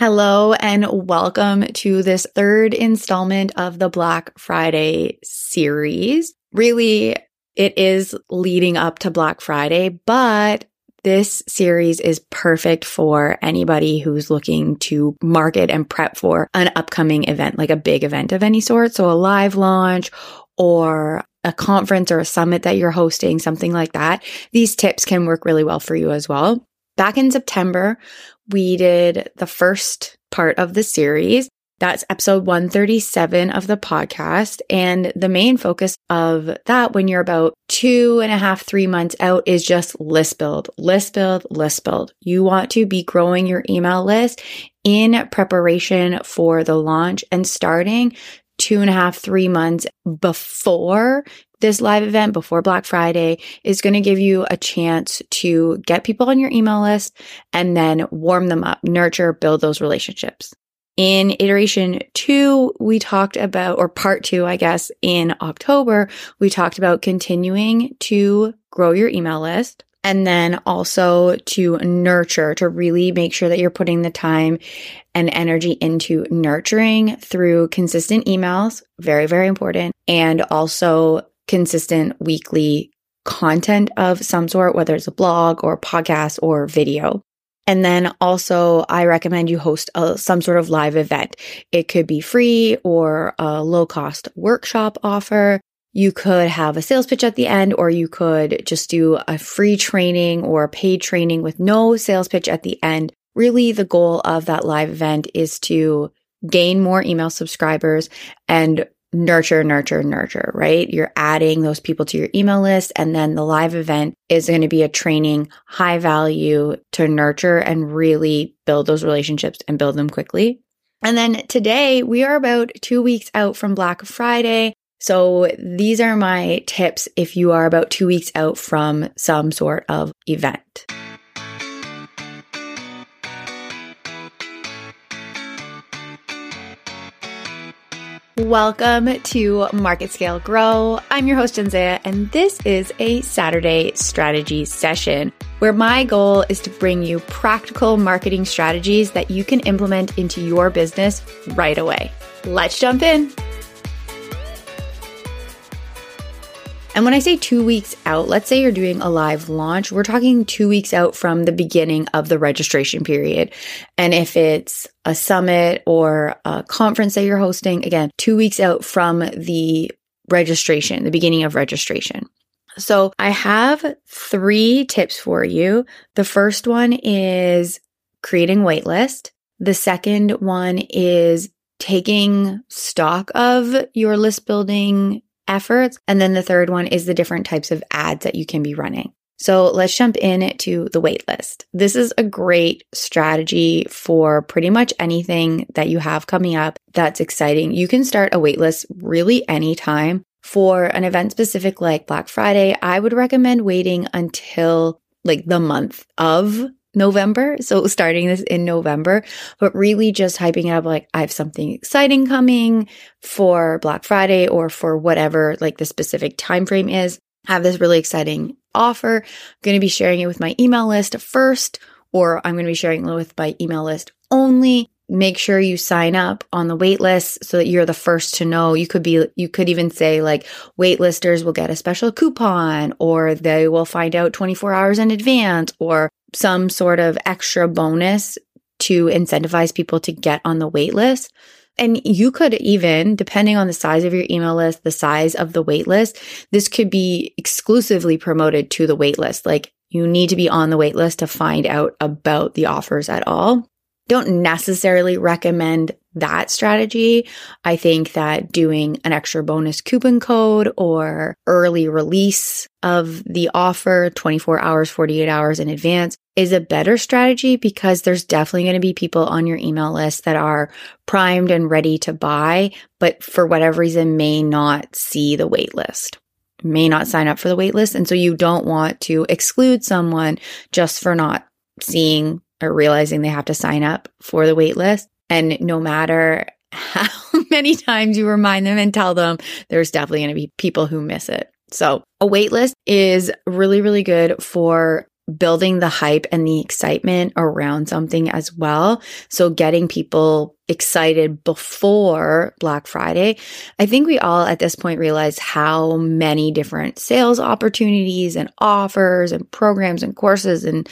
Hello and welcome to this third installment of the Black Friday series. Really, it is leading up to Black Friday, but this series is perfect for anybody who's looking to market and prep for an upcoming event, like a big event of any sort. So a live launch or a conference or a summit that you're hosting, something like that. These tips can work really well for you as well. Back in September, we did the first part of the series. That's episode 137 of the podcast. And the main focus of that when you're about two and a half, three months out is just list build, list build, list build. You want to be growing your email list in preparation for the launch and starting two and a half, three months before this live event before Black Friday is going to give you a chance to get people on your email list and then warm them up, nurture, build those relationships. In iteration two, we talked about, or part two, I guess, in October, we talked about continuing to grow your email list and then also to nurture, to really make sure that you're putting the time and energy into nurturing through consistent emails. Very, very important. And also consistent weekly content of some sort, whether it's a blog or podcast or video. And then also, I recommend you host a, some sort of live event. It could be free or a low cost workshop offer. You could have a sales pitch at the end, or you could just do a free training or paid training with no sales pitch at the end. Really, the goal of that live event is to gain more email subscribers and nurture, nurture, nurture, right? You're adding those people to your email list. And then the live event is going to be a training high value to nurture and really build those relationships and build them quickly. And then today we are about two weeks out from Black Friday. So these are my tips if you are about two weeks out from some sort of event. Welcome to Market Scale Grow. I'm your host, Jenzaia, and this is a Saturday strategy session where my goal is to bring you practical marketing strategies that you can implement into your business right away. Let's jump in. And when I say two weeks out, let's say you're doing a live launch, we're talking two weeks out from the beginning of the registration period. And if it's a summit or a conference that you're hosting, again, two weeks out from the registration, the beginning of registration. So I have three tips for you. The first one is creating waitlist. The second one is taking stock of your list building efforts. And then the third one is the different types of ads that you can be running. So let's jump in to the waitlist. This is a great strategy for pretty much anything that you have coming up that's exciting. You can start a waitlist really anytime. For an event specific like Black Friday, I would recommend waiting until like the month of November. So starting this in November, but really just hyping it up like I have something exciting coming for Black Friday or for whatever like the specific time frame is. I have this really exciting offer. I'm going to be sharing it with my email list first, or I'm going to be sharing it with my email list only. Make sure you sign up on the wait list so that you're the first to know. You could be, you could even say like waitlisters will get a special coupon or they will find out 24 hours in advance or some sort of extra bonus to incentivize people to get on the wait list. And you could even, depending on the size of your email list, the size of the wait list, this could be exclusively promoted to the wait list. Like you need to be on the wait list to find out about the offers at all. Don't necessarily recommend that strategy. I think that doing an extra bonus coupon code or early release of the offer 24 hours, 48 hours in advance is a better strategy because there's definitely going to be people on your email list that are primed and ready to buy, but for whatever reason may not see the wait list may not sign up for the waitlist. And so you don't want to exclude someone just for not seeing or realizing they have to sign up for the wait list. And no matter how many times you remind them and tell them, there's definitely going to be people who miss it. So a waitlist is really, really good for building the hype and the excitement around something as well. So getting people excited before Black Friday. I think we all at this point realize how many different sales opportunities and offers and programs and courses and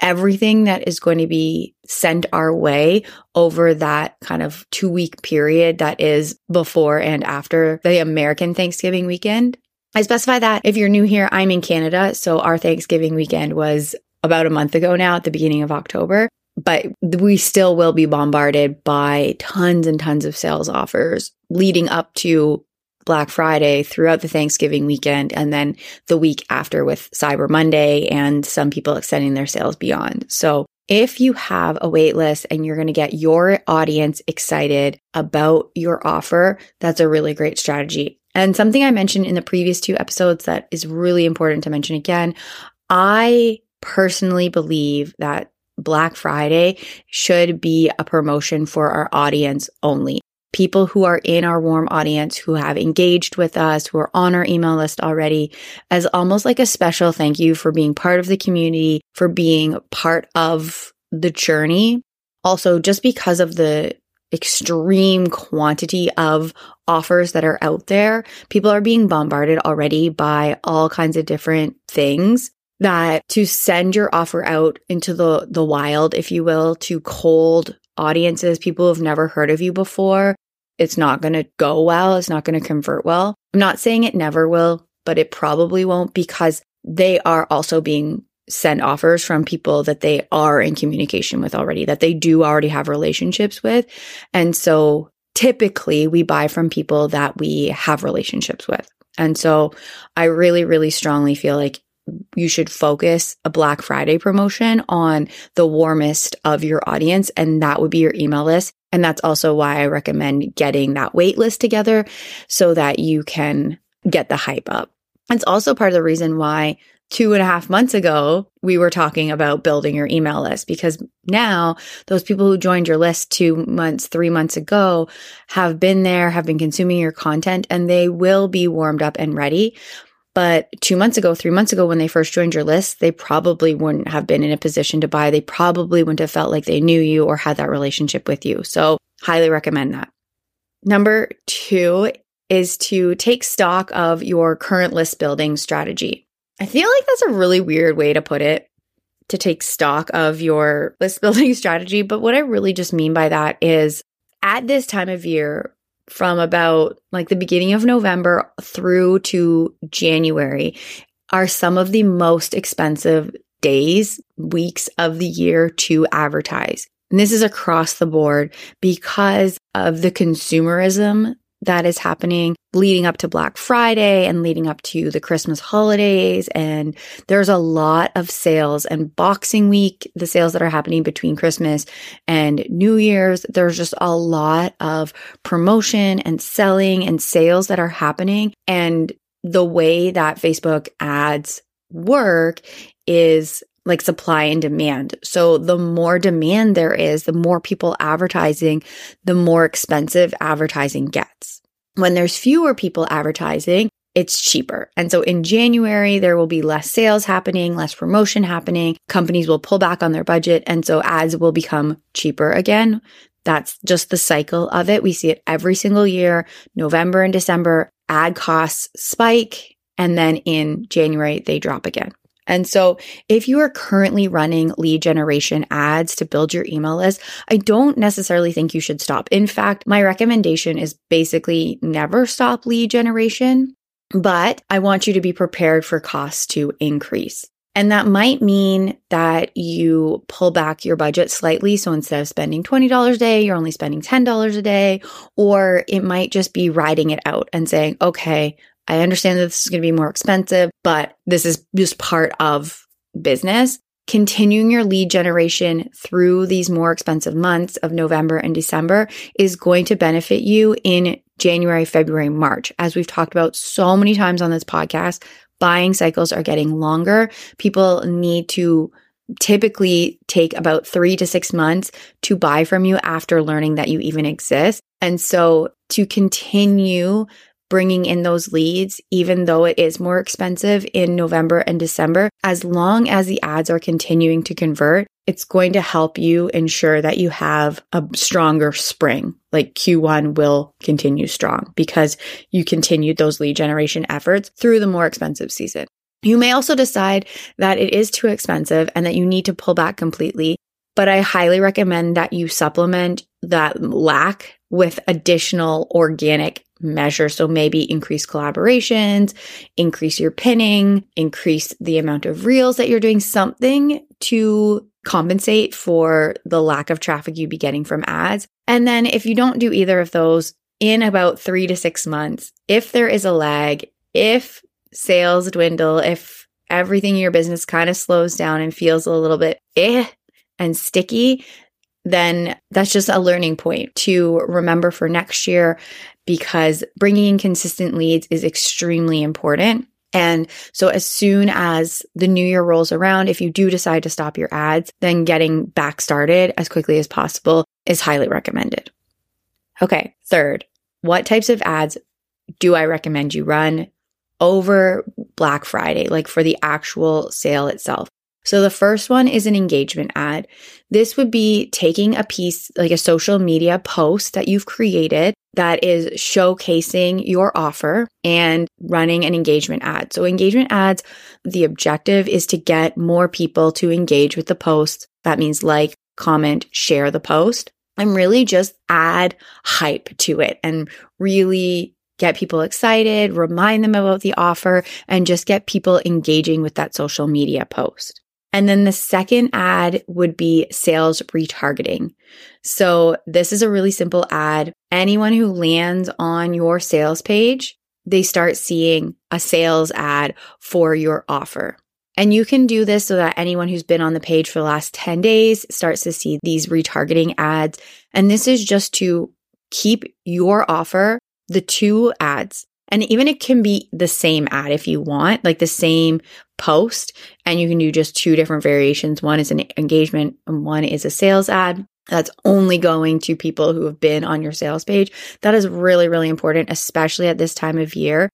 everything that is going to be sent our way over that kind of two week period that is before and after the American Thanksgiving weekend. I specify that if you're new here, I'm in Canada. So our Thanksgiving weekend was about a month ago now at the beginning of October. But we still will be bombarded by tons and tons of sales offers leading up to Black Friday throughout the Thanksgiving weekend and then the week after with Cyber Monday and some people extending their sales beyond. So if you have a wait list and you're going to get your audience excited about your offer, that's a really great strategy. And something I mentioned in the previous two episodes that is really important to mention again, I personally believe that Black Friday should be a promotion for our audience only. People who are in our warm audience, who have engaged with us, who are on our email list already, as almost like a special thank you for being part of the community, for being part of the journey. Also, just because of the extreme quantity of offers that are out there. People are being bombarded already by all kinds of different things that to send your offer out into the the wild, if you will, to cold audiences, people who've never heard of you before, it's not going to go well, it's not going to convert well. I'm not saying it never will, but it probably won't because they are also being sent offers from people that they are in communication with already, that they do already have relationships with. And so typically we buy from people that we have relationships with. And so I really, really strongly feel like you should focus a Black Friday promotion on the warmest of your audience, and that would be your email list. And that's also why I recommend getting that wait list together so that you can get the hype up. It's also part of the reason why two and a half months ago, we were talking about building your email list because now those people who joined your list two months, three months ago have been there, have been consuming your content, and they will be warmed up and ready. But two months ago, three months ago, when they first joined your list, they probably wouldn't have been in a position to buy. They probably wouldn't have felt like they knew you or had that relationship with you. So, highly recommend that. Number two is to take stock of your current list building strategy. I feel like that's a really weird way to put it to take stock of your list building strategy. But what I really just mean by that is at this time of year, from about like the beginning of November through to January, are some of the most expensive days, weeks of the year to advertise. And this is across the board because of the consumerism that is happening leading up to Black Friday and leading up to the Christmas holidays. And there's a lot of sales and Boxing Week, the sales that are happening between Christmas and New Year's. There's just a lot of promotion and selling and sales that are happening. And the way that Facebook ads work is like supply and demand. So the more demand there is, the more people advertising, the more expensive advertising gets. When there's fewer people advertising, it's cheaper. And so in January, there will be less sales happening, less promotion happening. Companies will pull back on their budget. And so ads will become cheaper again. That's just the cycle of it. We see it every single year. November and December, ad costs spike. And then in January, they drop again. And so if you are currently running lead generation ads to build your email list, I don't necessarily think you should stop. In fact, my recommendation is basically never stop lead generation, but I want you to be prepared for costs to increase. And that might mean that you pull back your budget slightly. So instead of spending $20 a day, you're only spending $10 a day. Or it might just be riding it out and saying, okay, I understand that this is going to be more expensive, but this is just part of business. Continuing your lead generation through these more expensive months of November and December is going to benefit you in January, February, March. As we've talked about so many times on this podcast, buying cycles are getting longer. People need to typically take about three to six months to buy from you after learning that you even exist. And so to continue bringing in those leads, even though it is more expensive in November and December, as long as the ads are continuing to convert, it's going to help you ensure that you have a stronger spring. Like Q1 will continue strong because you continued those lead generation efforts through the more expensive season. You may also decide that it is too expensive and that you need to pull back completely. But I highly recommend that you supplement that lack with additional organic measures. So maybe increase collaborations, increase your pinning, increase the amount of reels that you're doing, something to compensate for the lack of traffic you'd be getting from ads. And then if you don't do either of those in about three to six months, if there is a lag, if sales dwindle, if everything in your business kind of slows down and feels a little bit eh and sticky, then that's just a learning point to remember for next year because bringing in consistent leads is extremely important. And so as soon as the new year rolls around, if you do decide to stop your ads, then getting back started as quickly as possible is highly recommended. Okay. Third, what types of ads do I recommend you run over Black Friday, like for the actual sale itself? So the first one is an engagement ad. This would be taking a piece, like a social media post that you've created that is showcasing your offer and running an engagement ad. So engagement ads, the objective is to get more people to engage with the post. That means like, comment, share the post and really just add hype to it and really get people excited, remind them about the offer and just get people engaging with that social media post. And then the second ad would be sales retargeting. So this is a really simple ad. Anyone who lands on your sales page, they start seeing a sales ad for your offer. And you can do this so that anyone who's been on the page for the last 10 days starts to see these retargeting ads. And this is just to keep your offer, the two ads, and even it can be the same ad if you want, like the same post, and you can do just two different variations. One is an engagement and one is a sales ad. That's only going to people who have been on your sales page. That is really, really important, especially at this time of year.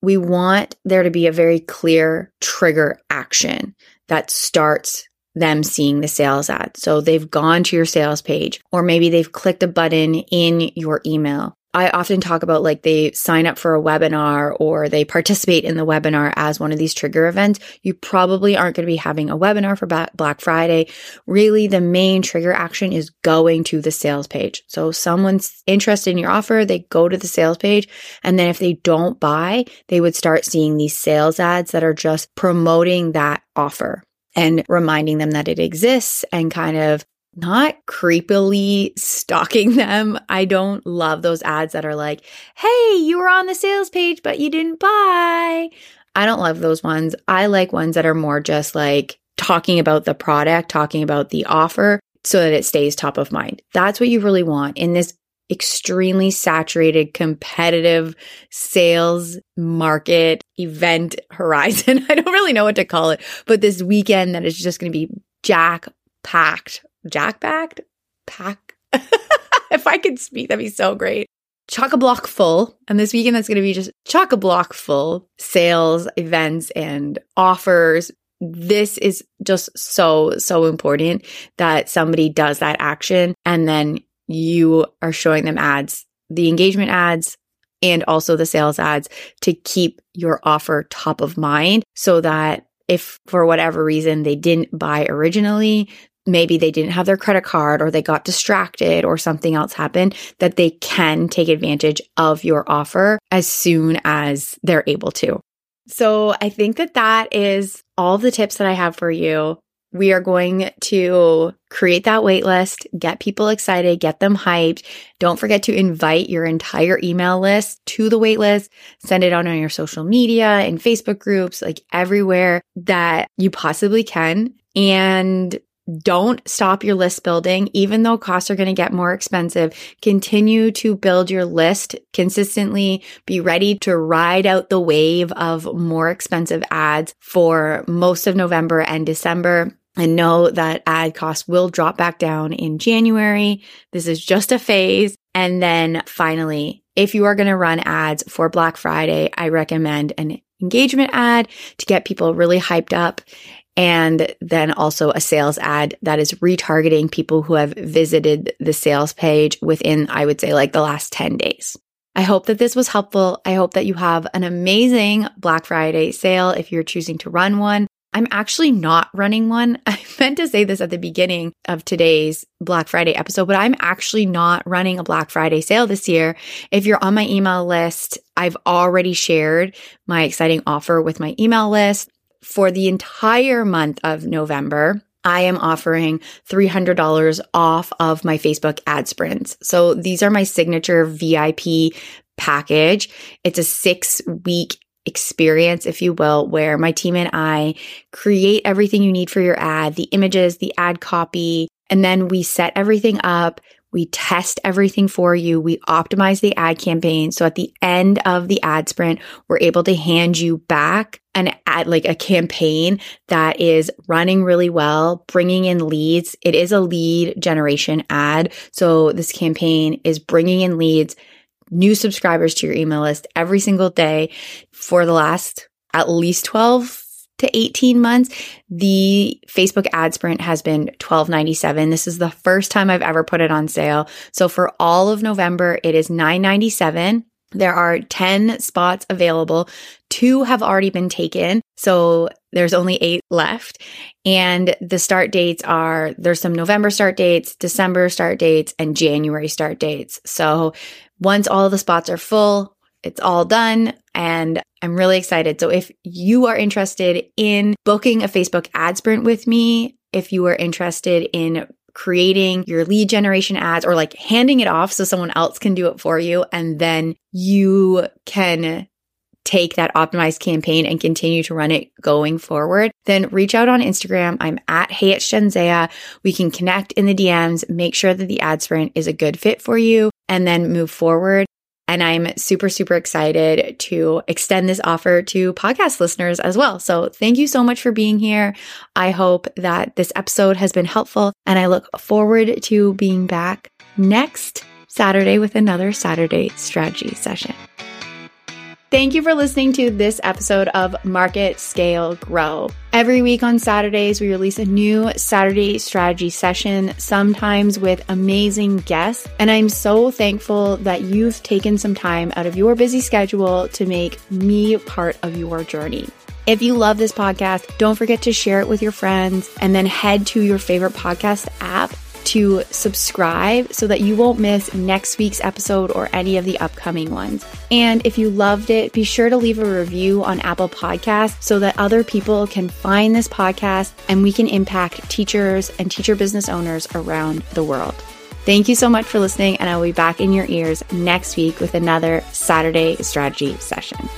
We want there to be a very clear trigger action that starts them seeing the sales ad. So they've gone to your sales page, or maybe they've clicked a button in your email, I often talk about like they sign up for a webinar or they participate in the webinar as one of these trigger events. You probably aren't going to be having a webinar for Black Friday. Really, the main trigger action is going to the sales page. So someone's interested in your offer, they go to the sales page. And then if they don't buy, they would start seeing these sales ads that are just promoting that offer and reminding them that it exists and kind of not creepily stalking them. I don't love those ads that are like, hey, you were on the sales page, but you didn't buy. I don't love those ones. I like ones that are more just like talking about the product, talking about the offer so that it stays top of mind. That's what you really want in this extremely saturated, competitive sales market event horizon. I don't really know what to call it, but this weekend that is just going to be jack packed jack backed pack. if I could speak, that'd be so great. Chock a block full. And this weekend, that's going to be just chock a block full sales, events, and offers. This is just so, so important that somebody does that action and then you are showing them ads, the engagement ads, and also the sales ads to keep your offer top of mind so that if for whatever reason they didn't buy originally, maybe they didn't have their credit card or they got distracted or something else happened, that they can take advantage of your offer as soon as they're able to. So I think that that is all the tips that I have for you. We are going to create that waitlist, get people excited, get them hyped. Don't forget to invite your entire email list to the waitlist. Send it out on your social media and Facebook groups, like everywhere that you possibly can. And don't stop your list building, even though costs are going to get more expensive. Continue to build your list consistently. Be ready to ride out the wave of more expensive ads for most of November and December. And know that ad costs will drop back down in January. This is just a phase. And then finally, if you are going to run ads for Black Friday, I recommend an engagement ad to get people really hyped up. And then also a sales ad that is retargeting people who have visited the sales page within, I would say, like the last 10 days. I hope that this was helpful. I hope that you have an amazing Black Friday sale if you're choosing to run one. I'm actually not running one. I meant to say this at the beginning of today's Black Friday episode, but I'm actually not running a Black Friday sale this year. If you're on my email list, I've already shared my exciting offer with my email list for the entire month of November. I am offering $300 off of my Facebook ad sprints. So these are my signature VIP package. It's a six week experience, if you will, where my team and I create everything you need for your ad, the images, the ad copy, and then we set everything up. We test everything for you. We optimize the ad campaign. So at the end of the ad sprint, we're able to hand you back an ad, like a campaign that is running really well, bringing in leads. It is a lead generation ad. So this campaign is bringing in leads, new subscribers to your email list every single day for the last at least 12 to 18 months, the Facebook ad sprint has been 12.97. This is the first time I've ever put it on sale. So for all of November, it is 9.97. There are 10 spots available. Two have already been taken. So there's only eight left. And the start dates are there's some November start dates, December start dates, and January start dates. So once all the spots are full, it's all done and I'm really excited. So if you are interested in booking a Facebook ad sprint with me, if you are interested in creating your lead generation ads or like handing it off so someone else can do it for you and then you can take that optimized campaign and continue to run it going forward, then reach out on Instagram. I'm at Hey It's. We can connect in the DMs, make sure that the ad sprint is a good fit for you, and then move forward. And I'm super, super excited to extend this offer to podcast listeners as well. So thank you so much for being here. I hope that this episode has been helpful and I look forward to being back next Saturday with another Saturday strategy session. Thank you for listening to this episode of Market Scale Grow. Every week on Saturdays, we release a new Saturday strategy session, sometimes with amazing guests. And I'm so thankful that you've taken some time out of your busy schedule to make me part of your journey. If you love this podcast, don't forget to share it with your friends and then head to your favorite podcast app to subscribe so that you won't miss next week's episode or any of the upcoming ones. And if you loved it, be sure to leave a review on Apple Podcasts so that other people can find this podcast and we can impact teachers and teacher business owners around the world. Thank you so much for listening, and I will be back in your ears next week with another Saturday strategy session.